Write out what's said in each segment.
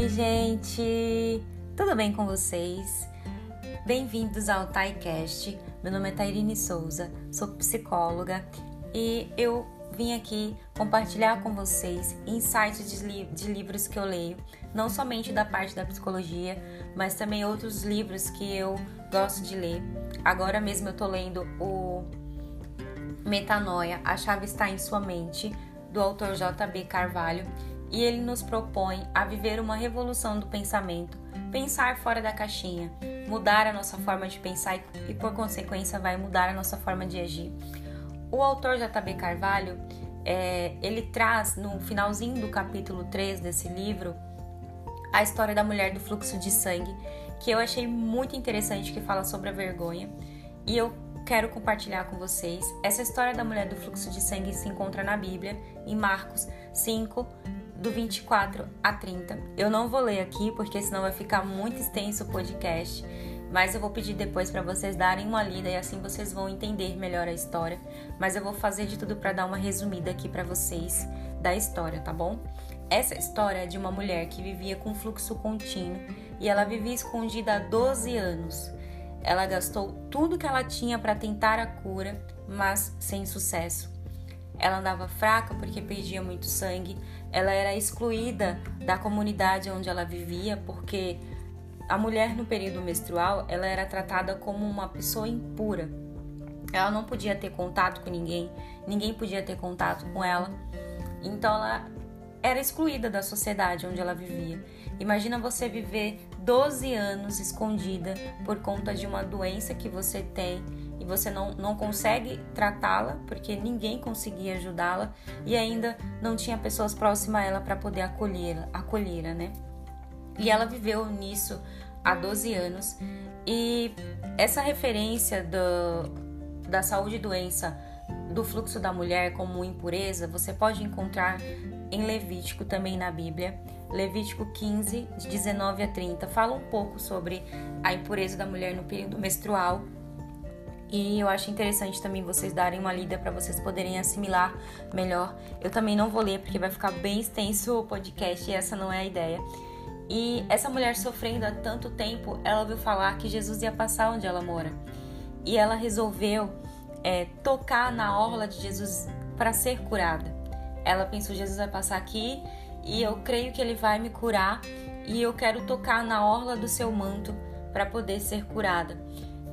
Oi, gente! Tudo bem com vocês? Bem-vindos ao TaiCast. Meu nome é Tairine Souza, sou psicóloga e eu vim aqui compartilhar com vocês insights de, li de livros que eu leio, não somente da parte da psicologia, mas também outros livros que eu gosto de ler. Agora mesmo eu tô lendo o Metanoia, A Chave Está em Sua Mente, do autor J.B. Carvalho, e ele nos propõe a viver uma revolução do pensamento, pensar fora da caixinha, mudar a nossa forma de pensar e, por consequência, vai mudar a nossa forma de agir. O autor J.B. Carvalho, é, ele traz no finalzinho do capítulo 3 desse livro a história da mulher do fluxo de sangue, que eu achei muito interessante, que fala sobre a vergonha. E eu quero compartilhar com vocês. Essa história da mulher do fluxo de sangue se encontra na Bíblia, em Marcos 5, do 24 a 30. Eu não vou ler aqui porque senão vai ficar muito extenso o podcast, mas eu vou pedir depois para vocês darem uma lida e assim vocês vão entender melhor a história. Mas eu vou fazer de tudo para dar uma resumida aqui para vocês da história, tá bom? Essa história é de uma mulher que vivia com fluxo contínuo e ela vivia escondida há 12 anos. Ela gastou tudo que ela tinha para tentar a cura, mas sem sucesso. Ela andava fraca porque perdia muito sangue, ela era excluída da comunidade onde ela vivia porque a mulher no período menstrual ela era tratada como uma pessoa impura. Ela não podia ter contato com ninguém, ninguém podia ter contato com ela. Então ela era excluída da sociedade onde ela vivia. Imagina você viver 12 anos escondida por conta de uma doença que você tem e você não, não consegue tratá-la porque ninguém conseguia ajudá-la e ainda não tinha pessoas próximas a ela para poder acolhê-la, acolhê-la, né? E ela viveu nisso há 12 anos e essa referência do, da saúde e doença do fluxo da mulher como impureza você pode encontrar em Levítico também na Bíblia. Levítico 15, de 19 a 30, fala um pouco sobre a impureza da mulher no período menstrual e eu acho interessante também vocês darem uma lida para vocês poderem assimilar melhor. Eu também não vou ler porque vai ficar bem extenso o podcast e essa não é a ideia. E essa mulher sofrendo há tanto tempo, ela ouviu falar que Jesus ia passar onde ela mora. E ela resolveu é, tocar na orla de Jesus para ser curada. Ela pensou: Jesus vai passar aqui e eu creio que ele vai me curar e eu quero tocar na orla do seu manto para poder ser curada.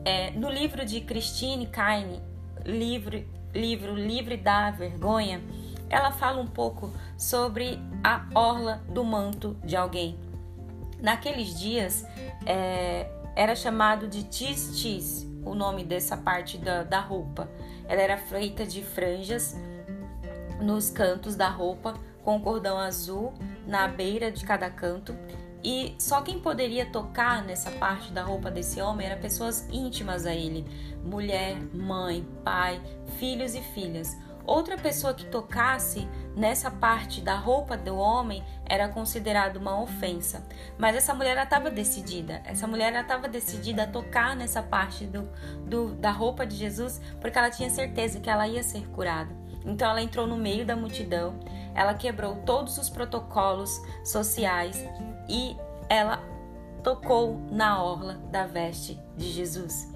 É, no livro de Christine Kaine, livro, livro Livre da Vergonha, ela fala um pouco sobre a orla do manto de alguém. Naqueles dias, é, era chamado de tis-tis, o nome dessa parte da, da roupa. Ela era feita de franjas nos cantos da roupa, com cordão azul na beira de cada canto e só quem poderia tocar nessa parte da roupa desse homem eram pessoas íntimas a ele: mulher, mãe, pai, filhos e filhas. Outra pessoa que tocasse nessa parte da roupa do homem era considerado uma ofensa. Mas essa mulher estava decidida. Essa mulher estava decidida a tocar nessa parte do, do, da roupa de Jesus porque ela tinha certeza que ela ia ser curada. Então ela entrou no meio da multidão, ela quebrou todos os protocolos sociais e ela tocou na orla da veste de Jesus,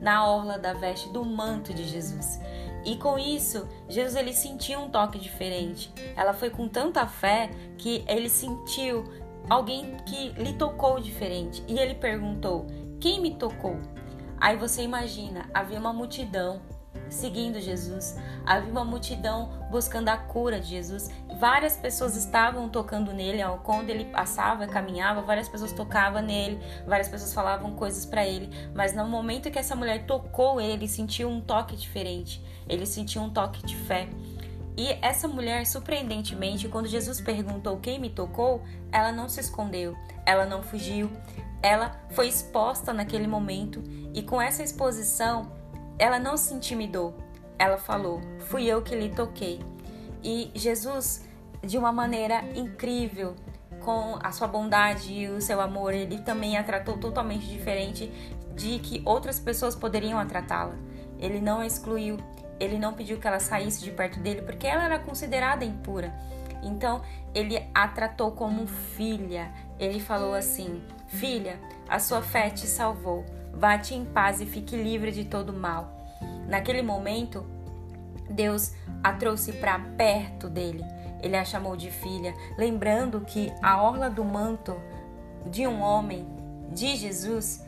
na orla da veste do manto de Jesus. E com isso, Jesus ele sentiu um toque diferente. Ela foi com tanta fé que ele sentiu alguém que lhe tocou diferente. E ele perguntou: "Quem me tocou?" Aí você imagina, havia uma multidão seguindo Jesus. Havia uma multidão buscando a cura de Jesus. Várias pessoas estavam tocando nele, quando ele passava, caminhava, várias pessoas tocavam nele, várias pessoas falavam coisas para ele. Mas no momento que essa mulher tocou ele, ele sentiu um toque diferente. Ele sentiu um toque de fé. E essa mulher, surpreendentemente, quando Jesus perguntou quem me tocou, ela não se escondeu, ela não fugiu, ela foi exposta naquele momento e com essa exposição ela não se intimidou. Ela falou: Fui eu que lhe toquei. E Jesus, de uma maneira incrível, com a sua bondade e o seu amor, ele também a tratou totalmente diferente de que outras pessoas poderiam a tratá-la. Ele não a excluiu, ele não pediu que ela saísse de perto dele porque ela era considerada impura. Então ele a tratou como filha. Ele falou assim: Filha, a sua fé te salvou. Vá-te em paz e fique livre de todo mal. Naquele momento, Deus a trouxe para perto dele. Ele a chamou de filha, lembrando que a orla do manto de um homem, de Jesus,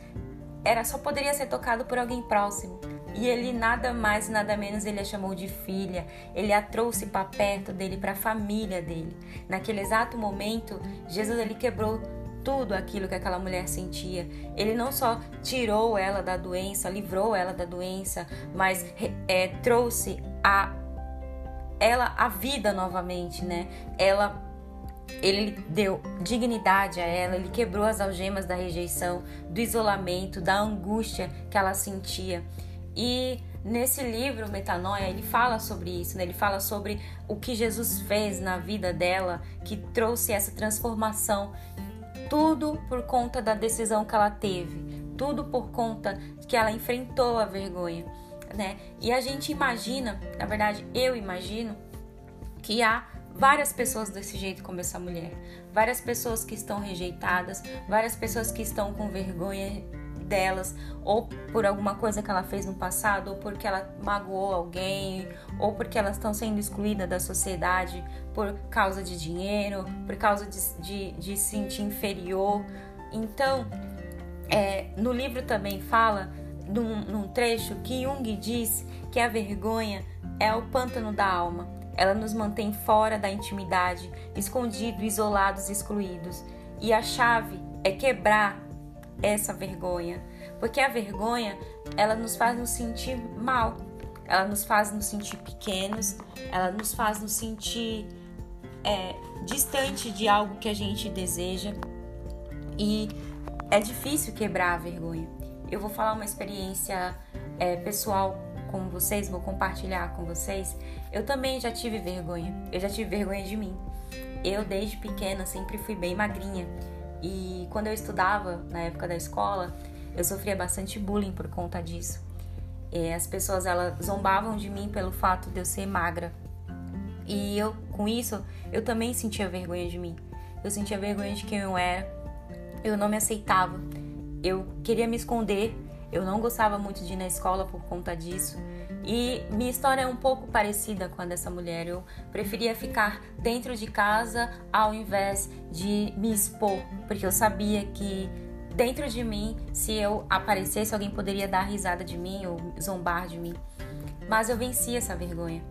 era só poderia ser tocado por alguém próximo. E ele nada mais, nada menos, ele a chamou de filha. Ele a trouxe para perto dele, para a família dele. Naquele exato momento, Jesus ele quebrou tudo aquilo que aquela mulher sentia. Ele não só tirou ela da doença, livrou ela da doença, mas é, trouxe a ela a vida novamente, né? Ela ele deu dignidade a ela, ele quebrou as algemas da rejeição, do isolamento, da angústia que ela sentia. E nesse livro Metanoia, ele fala sobre isso, né? ele fala sobre o que Jesus fez na vida dela, que trouxe essa transformação. Tudo por conta da decisão que ela teve, tudo por conta que ela enfrentou a vergonha. Né? E a gente imagina, na verdade, eu imagino que há várias pessoas desse jeito como essa mulher, várias pessoas que estão rejeitadas, várias pessoas que estão com vergonha delas, ou por alguma coisa que ela fez no passado, ou porque ela magoou alguém, ou porque elas estão sendo excluídas da sociedade por causa de dinheiro, por causa de, de, de se sentir inferior. Então, é, no livro também fala, num, num trecho, que Jung diz que a vergonha é o pântano da alma. Ela nos mantém fora da intimidade, escondidos, isolados, excluídos. E a chave é quebrar essa vergonha, porque a vergonha ela nos faz nos sentir mal, ela nos faz nos sentir pequenos, ela nos faz nos sentir é, distante de algo que a gente deseja e é difícil quebrar a vergonha. Eu vou falar uma experiência é, pessoal com vocês, vou compartilhar com vocês. Eu também já tive vergonha, eu já tive vergonha de mim. Eu desde pequena sempre fui bem magrinha e quando eu estudava, na época da escola, eu sofria bastante bullying por conta disso. E as pessoas elas zombavam de mim pelo fato de eu ser magra. E eu, com isso, eu também sentia vergonha de mim. Eu sentia vergonha de quem eu era. Eu não me aceitava. Eu queria me esconder. Eu não gostava muito de ir na escola por conta disso. E minha história é um pouco parecida com a dessa mulher. Eu preferia ficar dentro de casa ao invés de me expor, porque eu sabia que dentro de mim, se eu aparecesse, alguém poderia dar risada de mim ou zombar de mim. Mas eu venci essa vergonha.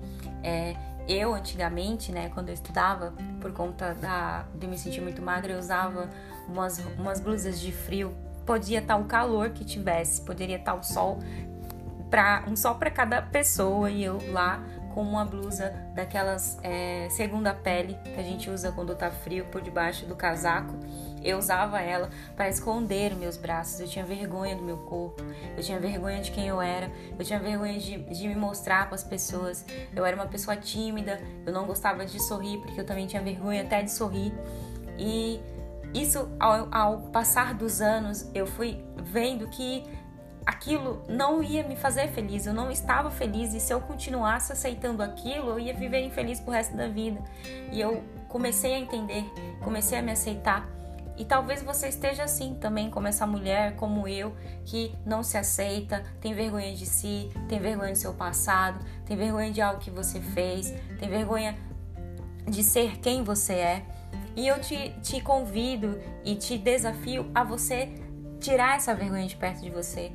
É, eu, antigamente, né, quando eu estudava, por conta da, de me sentir muito magra, eu usava umas, umas blusas de frio. Podia estar o calor que tivesse, poderia estar o sol um só para cada pessoa e eu lá com uma blusa daquelas é, segunda pele que a gente usa quando tá frio por debaixo do casaco. Eu usava ela para esconder meus braços. Eu tinha vergonha do meu corpo, eu tinha vergonha de quem eu era, eu tinha vergonha de, de me mostrar para as pessoas. Eu era uma pessoa tímida, eu não gostava de sorrir porque eu também tinha vergonha até de sorrir. E isso, ao, ao passar dos anos, eu fui vendo que aquilo não ia me fazer feliz, eu não estava feliz e se eu continuasse aceitando aquilo, eu ia viver infeliz pro resto da vida. E eu comecei a entender, comecei a me aceitar. E talvez você esteja assim também, como essa mulher, como eu, que não se aceita, tem vergonha de si, tem vergonha do seu passado, tem vergonha de algo que você fez, tem vergonha de ser quem você é. E eu te, te convido e te desafio a você tirar essa vergonha de perto de você,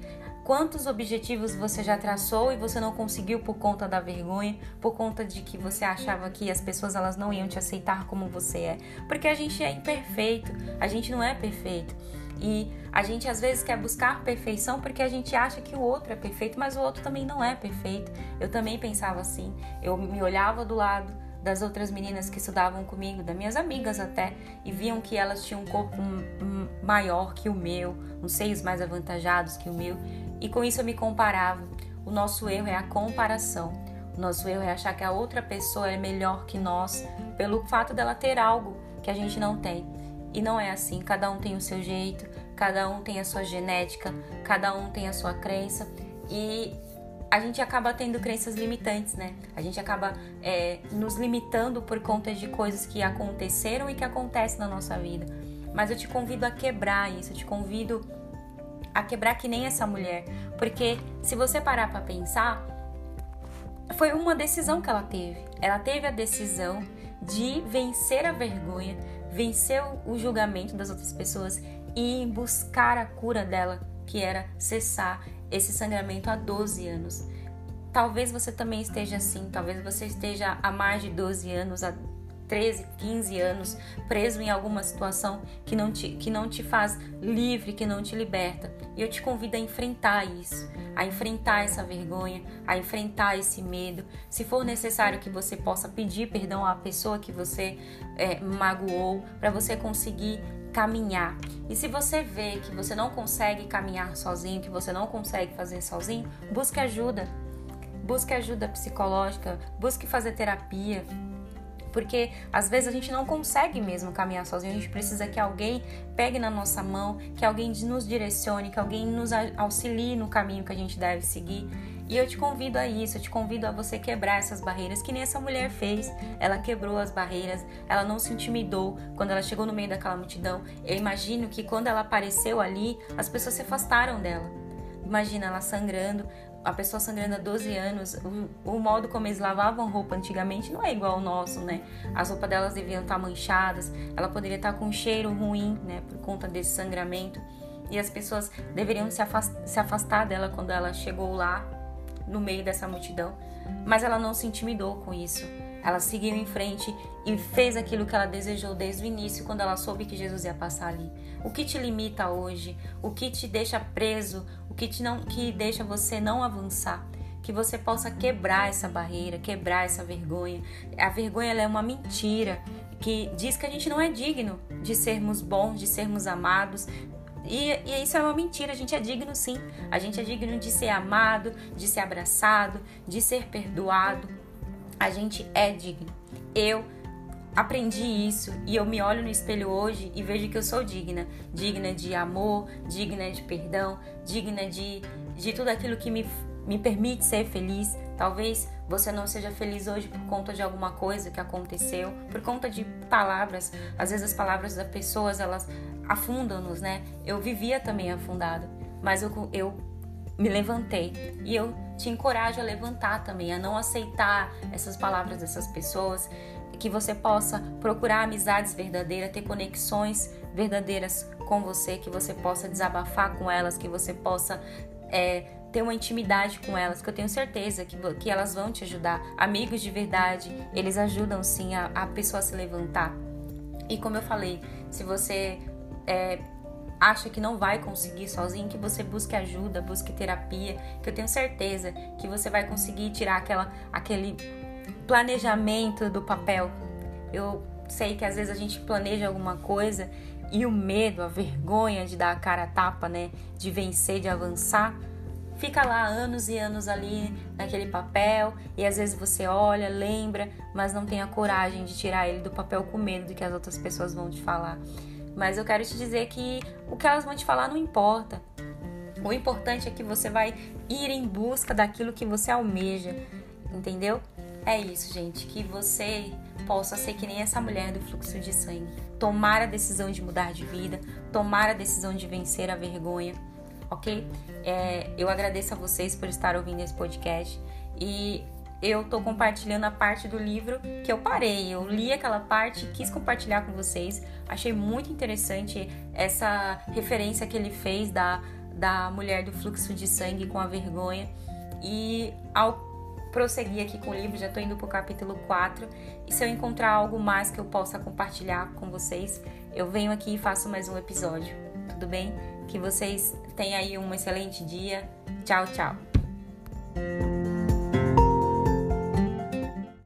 Quantos objetivos você já traçou e você não conseguiu por conta da vergonha, por conta de que você achava que as pessoas elas não iam te aceitar como você é? Porque a gente é imperfeito, a gente não é perfeito. E a gente às vezes quer buscar perfeição porque a gente acha que o outro é perfeito, mas o outro também não é perfeito. Eu também pensava assim. Eu me olhava do lado das outras meninas que estudavam comigo, das minhas amigas até, e viam que elas tinham um corpo maior que o meu, uns seios mais avantajados que o meu, e com isso eu me comparava. O nosso erro é a comparação. O nosso erro é achar que a outra pessoa é melhor que nós pelo fato dela ter algo que a gente não tem. E não é assim. Cada um tem o seu jeito, cada um tem a sua genética, cada um tem a sua crença. E a gente acaba tendo crenças limitantes, né? A gente acaba é, nos limitando por conta de coisas que aconteceram e que acontecem na nossa vida. Mas eu te convido a quebrar isso, eu te convido a quebrar que nem essa mulher. Porque se você parar para pensar, foi uma decisão que ela teve. Ela teve a decisão de vencer a vergonha, vencer o julgamento das outras pessoas e buscar a cura dela, que era cessar esse sangramento há 12 anos. Talvez você também esteja assim, talvez você esteja há mais de 12 anos, há 13, 15 anos preso em alguma situação que não te, que não te faz livre, que não te liberta. E eu te convido a enfrentar isso, a enfrentar essa vergonha, a enfrentar esse medo. Se for necessário que você possa pedir perdão à pessoa que você é, magoou, para você conseguir caminhar. E se você vê que você não consegue caminhar sozinho, que você não consegue fazer sozinho, busque ajuda. Busque ajuda psicológica, busque fazer terapia, porque às vezes a gente não consegue mesmo caminhar sozinho, a gente precisa que alguém pegue na nossa mão, que alguém nos direcione, que alguém nos auxilie no caminho que a gente deve seguir. E eu te convido a isso, eu te convido a você quebrar essas barreiras, que nem essa mulher fez. Ela quebrou as barreiras, ela não se intimidou quando ela chegou no meio daquela multidão. Eu imagino que quando ela apareceu ali, as pessoas se afastaram dela. Imagina ela sangrando, a pessoa sangrando há 12 anos, o, o, modo como eles lavavam roupa antigamente não é igual ao nosso, né? As roupas delas deviam estar manchadas, ela poderia estar com um cheiro ruim, né, por conta desse sangramento. E as pessoas deveriam se afastar, se afastar dela quando ela chegou lá no meio dessa multidão, mas ela não se intimidou com isso. Ela seguiu em frente e fez aquilo que ela desejou desde o início, quando ela soube que Jesus ia passar ali. O que te limita hoje? O que te deixa preso? O que te não que deixa você não avançar? Que você possa quebrar essa barreira, quebrar essa vergonha. A vergonha é uma mentira que diz que a gente não é digno de sermos bons, de sermos amados, e, e, isso é uma mentira, a gente é digno sim. A gente é digno de ser amado, de ser abraçado, de ser perdoado. A gente é digno. Eu aprendi isso e eu me olho no espelho hoje e vejo que eu sou digna. Digna de amor, digna de perdão, digna de, de tudo aquilo que me, me permite ser feliz. Talvez você não seja feliz hoje por conta de alguma coisa que aconteceu, por conta de palavras. Às vezes as palavras das pessoas, elas afundam-nos, né? Eu vivia também afundado, mas eu, eu me levantei e eu te encorajo a levantar também, a não aceitar essas palavras dessas pessoas, que você possa procurar amizades verdadeiras, ter conexões verdadeiras com você, que você possa desabafar com elas, que você possa é, ter uma intimidade com elas, que eu tenho certeza que, que elas vão te ajudar. Amigos de verdade, eles ajudam sim a, a pessoa a se levantar. E como eu falei, se você é, acha que não vai conseguir sozinho, que você busque ajuda, busque terapia, que eu tenho certeza que você vai conseguir tirar aquela, aquele planejamento do papel. Eu sei que às vezes a gente planeja alguma coisa e o medo, a vergonha de dar a cara a tapa, né, de vencer, de avançar, fica lá anos e anos ali naquele papel e às vezes você olha, lembra, mas não tem a coragem de tirar ele do papel com medo do que as outras pessoas vão te falar. Mas eu quero te dizer que o que elas vão te falar não importa. O importante é que você vai ir em busca daquilo que você almeja, entendeu? É isso, gente. Que você possa ser que nem essa mulher do fluxo de sangue. Tomar a decisão de mudar de vida, tomar a decisão de vencer a vergonha, ok? É, eu agradeço a vocês por estar ouvindo esse podcast e eu tô compartilhando a parte do livro que eu parei. Eu li aquela parte, quis compartilhar com vocês. Achei muito interessante essa referência que ele fez da, da mulher do fluxo de sangue com a vergonha. E ao prosseguir aqui com o livro, já tô indo pro capítulo 4. E se eu encontrar algo mais que eu possa compartilhar com vocês, eu venho aqui e faço mais um episódio. Tudo bem? Que vocês tenham aí um excelente dia. Tchau, tchau.